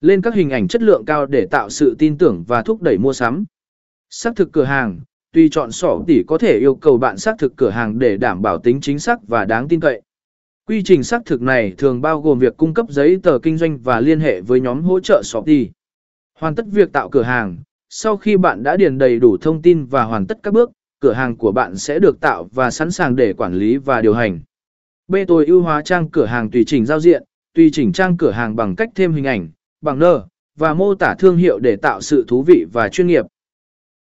Lên các hình ảnh chất lượng cao để tạo sự tin tưởng và thúc đẩy mua sắm. Xác thực cửa hàng, tùy chọn sổ tỷ có thể yêu cầu bạn xác thực cửa hàng để đảm bảo tính chính xác và đáng tin cậy. Quy trình xác thực này thường bao gồm việc cung cấp giấy tờ kinh doanh và liên hệ với nhóm hỗ trợ sổ tỷ. Hoàn tất việc tạo cửa hàng, sau khi bạn đã điền đầy đủ thông tin và hoàn tất các bước, cửa hàng của bạn sẽ được tạo và sẵn sàng để quản lý và điều hành. B. Tôi ưu hóa trang cửa hàng tùy chỉnh giao diện, tùy chỉnh trang cửa hàng bằng cách thêm hình ảnh, bằng nơ, và mô tả thương hiệu để tạo sự thú vị và chuyên nghiệp.